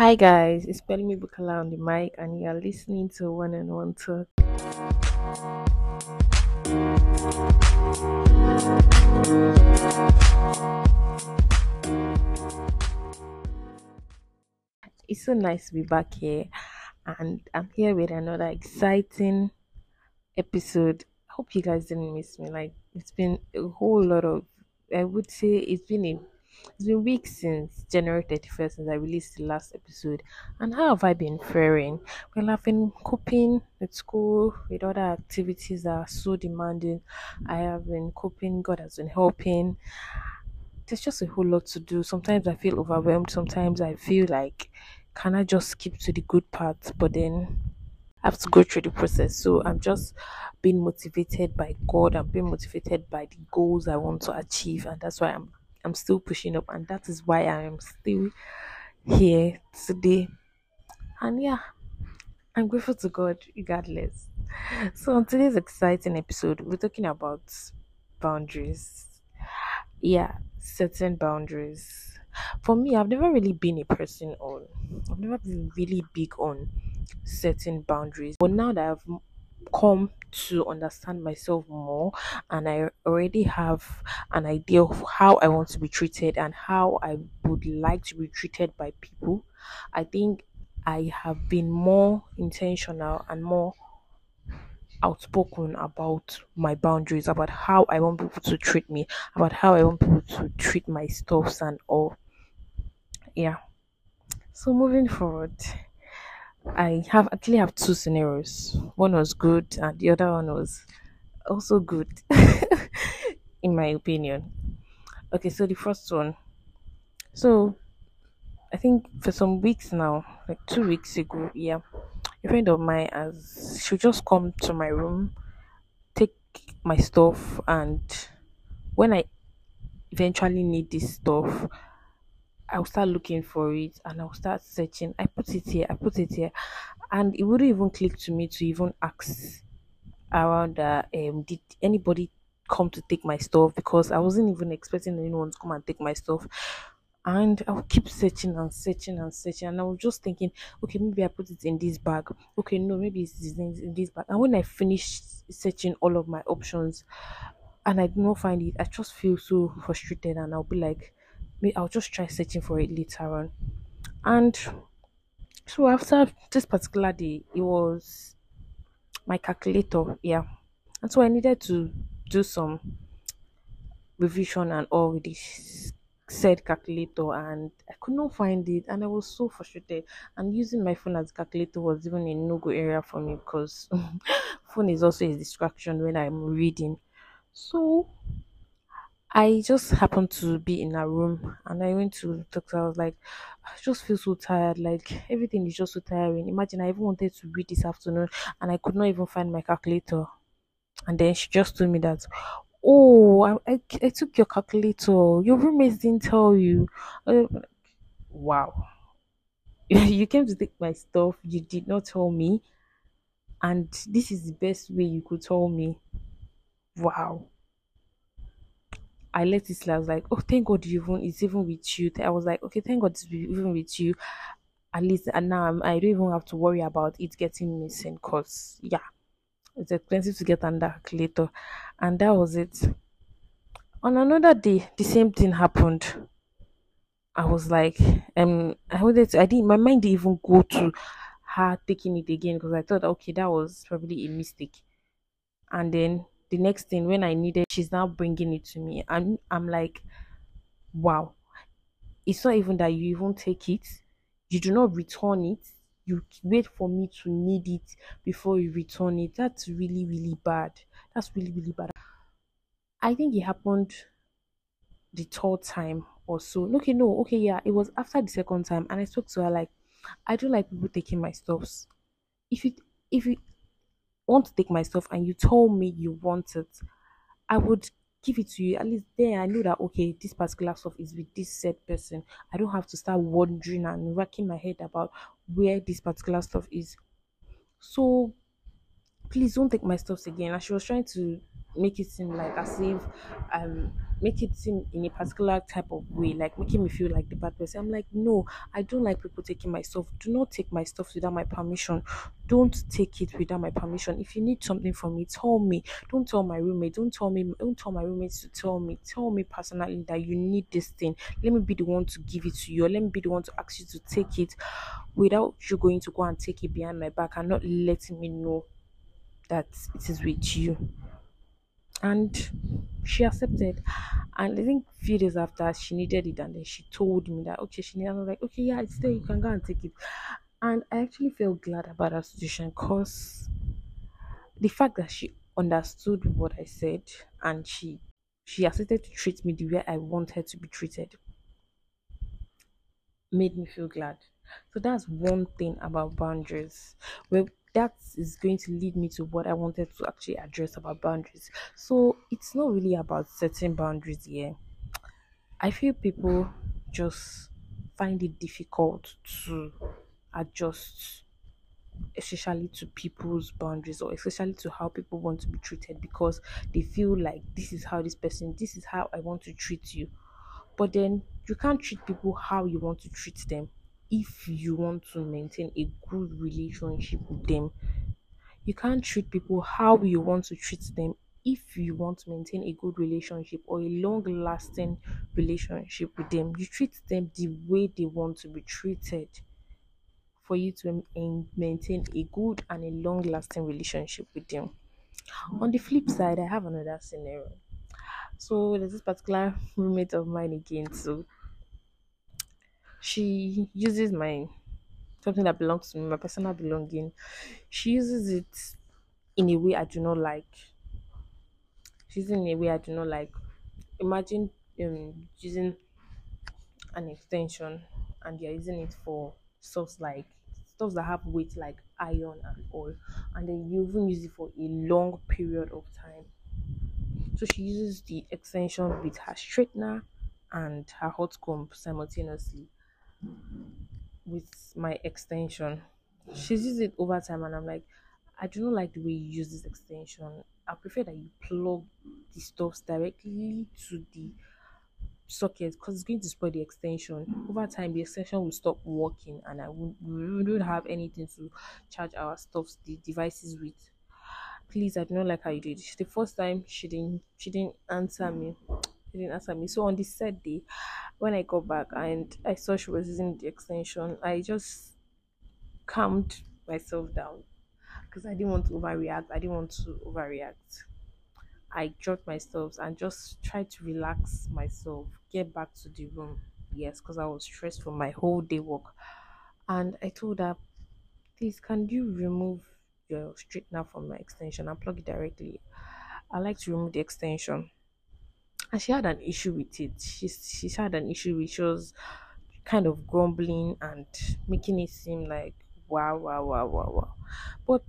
Hi guys, it's Pelumi Bukola on the mic, and you are listening to One on One Talk. It's so nice to be back here, and I'm here with another exciting episode. Hope you guys didn't miss me. Like it's been a whole lot of, I would say it's been a it's been weeks since January 31st since I released the last episode. And how have I been faring? Well, I've been coping with school, with other activities that are so demanding. I have been coping, God has been helping. There's just a whole lot to do. Sometimes I feel overwhelmed, sometimes I feel like, can I just skip to the good parts? But then I have to go through the process. So I'm just being motivated by God. I'm being motivated by the goals I want to achieve, and that's why I'm I'm still pushing up, and that is why I am still here today. And yeah, I'm grateful to God regardless. So, on today's exciting episode, we're talking about boundaries. Yeah, certain boundaries. For me, I've never really been a person on, I've never been really big on setting boundaries. But now that I've come to understand myself more and I already have an idea of how I want to be treated and how I would like to be treated by people, I think I have been more intentional and more outspoken about my boundaries, about how I want people to treat me, about how I want people to treat my stuffs and all. Yeah. So moving forward, I have actually have two scenarios. One was good and the other one was also good in my opinion. Okay, so the first one. So I think for some weeks now, like two weeks ago, yeah, a friend of mine has she'll just come to my room, take my stuff and when I eventually need this stuff, I'll start looking for it and I'll start searching. I put it here, I put it here. And it wouldn't even click to me to even ask around uh, um did anybody come to take my stuff because I wasn't even expecting anyone to come and take my stuff. And I'll keep searching and searching and searching, and I was just thinking, okay, maybe I put it in this bag. Okay, no, maybe it's in this bag. And when I finished searching all of my options, and I do not find it, I just feel so frustrated, and I'll be like, I'll just try searching for it later on. And so after this particular day, it was my calculator, yeah. And so I needed to do some revision and all with this said calculator and I could not find it and I was so frustrated and using my phone as calculator was even a no-go area for me because phone is also a distraction when I'm reading. So I just happened to be in a room and I went to doctor. I was like, I just feel so tired. Like everything is just so tiring. Imagine I even wanted to read this afternoon and I could not even find my calculator. And then she just told me that, oh, I, I, I took your calculator. Your roommates didn't tell you. Wow. you came to take my stuff. You did not tell me. And this is the best way you could tell me. Wow I left it. I was like, oh, thank God you even it's even with you. I was like, okay, thank God it's even with you. At least, and now I'm, I do not even have to worry about it getting missing. Cause yeah, it's expensive to get under calculator, and that was it. On another day, the same thing happened. I was like, um, I wanted to, I didn't, my mind didn't even go to her taking it again because I thought, okay, that was probably a mistake. And then the next thing when I needed, she's now bringing it to me. And I'm like, wow. It's not even that you even take it, you do not return it. You wait for me to need it before you return it. That's really, really bad. That's really, really bad. I think it happened the third time or so. Okay, no, okay, yeah, it was after the second time, and I spoke to her like, I don't like people taking my stuffs. If you if you want to take my stuff and you told me you want it, I would give it to you. At least then I know that okay, this particular stuff is with this said person. I don't have to start wondering and racking my head about where this particular stuff is. So please don't take my stuff again. And she was trying to make it seem like as if um make it seem in a particular type of way, like making me feel like the bad person. I'm like, no, I don't like people taking my stuff. Do not take my stuff without my permission. Don't take it without my permission. If you need something from me, tell me. Don't tell my roommate. Don't tell me. Don't tell my roommates to tell me. Tell me personally that you need this thing. Let me be the one to give it to you. Let me be the one to ask you to take it without you going to go and take it behind my back and not letting me know that it is with you and she accepted. And I think few days after she needed it, and then she told me that okay, she needed. I was like, okay, yeah, it's there. You can go and take it. And I actually felt glad about that situation because the fact that she understood what I said and she she accepted to treat me the way I want her to be treated made me feel glad. So that's one thing about boundaries. That is going to lead me to what I wanted to actually address about boundaries. So it's not really about setting boundaries here. I feel people just find it difficult to adjust especially to people's boundaries or especially to how people want to be treated because they feel like this is how this person this is how I want to treat you but then you can't treat people how you want to treat them if you want to maintain a good relationship with them. You can't treat people how you want to treat them if you want to maintain a good relationship or a long lasting relationship with them. You treat them the way they want to be treated for you to maintain a good and a long lasting relationship with them. On the flip side, I have another scenario. So there's this particular roommate of mine again. So she uses my something that belongs to me, my personal belonging. She uses it in a way I do not like. She's in a way I do not like. Imagine um, using an extension and you're using it for stuff like stuff that have weight like iron and all, and then you even use it for a long period of time. So she uses the extension with her straightener and her hot comb simultaneously with my extension. She's used it over time, and I'm like, I do not like the way you use this extension. I prefer that you plug the stuffs directly to the socket because it's going to spoil the extension. Over time, the extension will stop working, and I won't, we don't have anything to charge our stuffs, the devices with please i do not like how you did it the first time she didn't she didn't answer me she didn't answer me. So on the third day when i got back and i saw she was using the extension i just calmed myself down. Because i didn't want to overreact. I didn't want to overreact. I dropped myself and just tried to relax myself get back to the room. Yes because i was stressed from my whole day work. And i told her please can you remove your straightener from my extension and plug it directly. I like to remove the extension. And she had an issue with it. She's she's had an issue which was kind of grumbling and making it seem like wow wow wow wow wow. But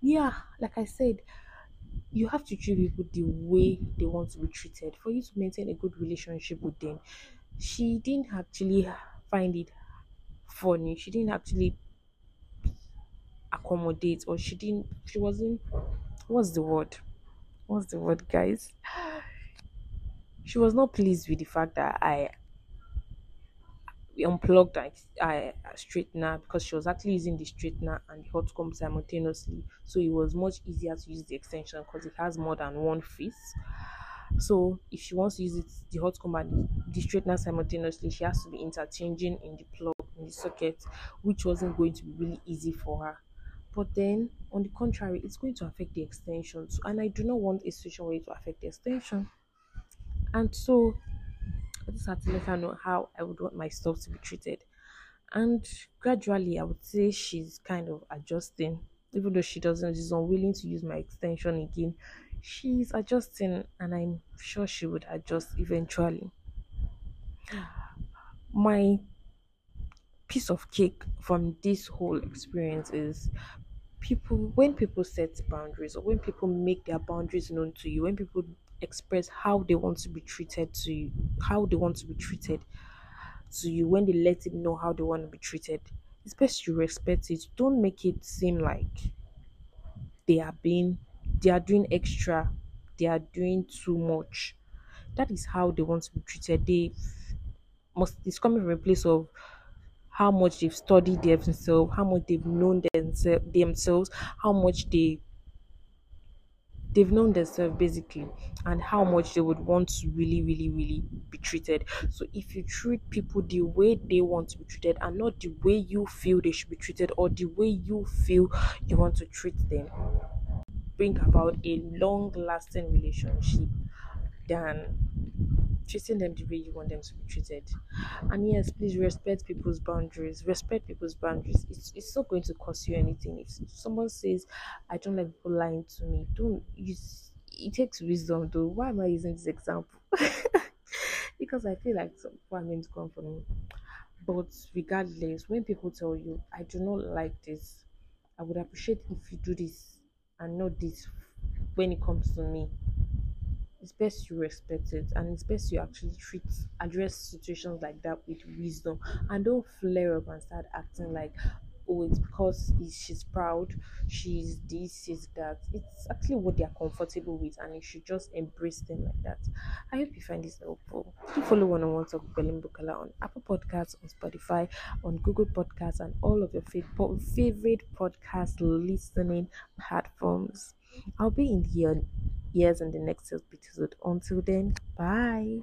yeah, like I said, you have to treat people the way they want to be treated for you to maintain a good relationship with them. She didn't actually find it funny. She didn't actually accommodate or she didn't she wasn't what's the word what's the word guys she was not pleased with the fact that i unplugged I, I straightener because she was actually using the straightener and the hot comb simultaneously. So it was much easier to use the extension because it has more than one face. So if she wants to use it the hot comb and the straightener simultaneously she has to be interchanging in the plug in the socket which wasn't going to be really easy for her. But then on the contrary it's going to affect the extension so, and i do not want a situation where it will affect the extension and so i just had to let her know how i would want my stuff to be treated. And gradually i would say she's kind of adjusting. Even though she doesn't she's unwilling to use my extension again she's adjusting and i'm sure she would adjust eventually. My piece of cake from this whole experience is people when people set boundaries or when people make their boundaries known to you when people express how they want to be treated to you how they want to be treated to you when they let it know how they want to be treated. It's best you respect it. Don't make it seem like they are being they are doing extra they are doing too much. That is how they want to be treated. They must it's coming from a place of how much they've studied themselves, how much they've known themse- themselves, how much they they've known themselves basically and how much they would want to really really really be treated. So if you treat people the way they want to be treated and not the way you feel they should be treated or the way you feel you want to treat them bring about a long lasting relationship than treating them the way you want them to be treated. And yes, please respect people's boundaries. Respect people's boundaries. It's, it's not going to cost you anything. If someone says, I don't like people lying to me, don't use it takes wisdom though. Why am I using this example? because I feel like some people come from. But regardless, when people tell you, I do not like this, I would appreciate if you do this and not this when it comes to me it's best you respect it and it's best you actually treat address situations like that with wisdom and don't flare up and start acting like oh it's because she's proud she's this she's that. It's actually what they're comfortable with and you should just embrace them like that. I hope you find this helpful. Do follow one on one talk with Pelumi Bukola on apple podcasts on spotify on google podcasts and all of your favorite podcast listening platforms. I'll be in here years in the next episode. Until then, bye.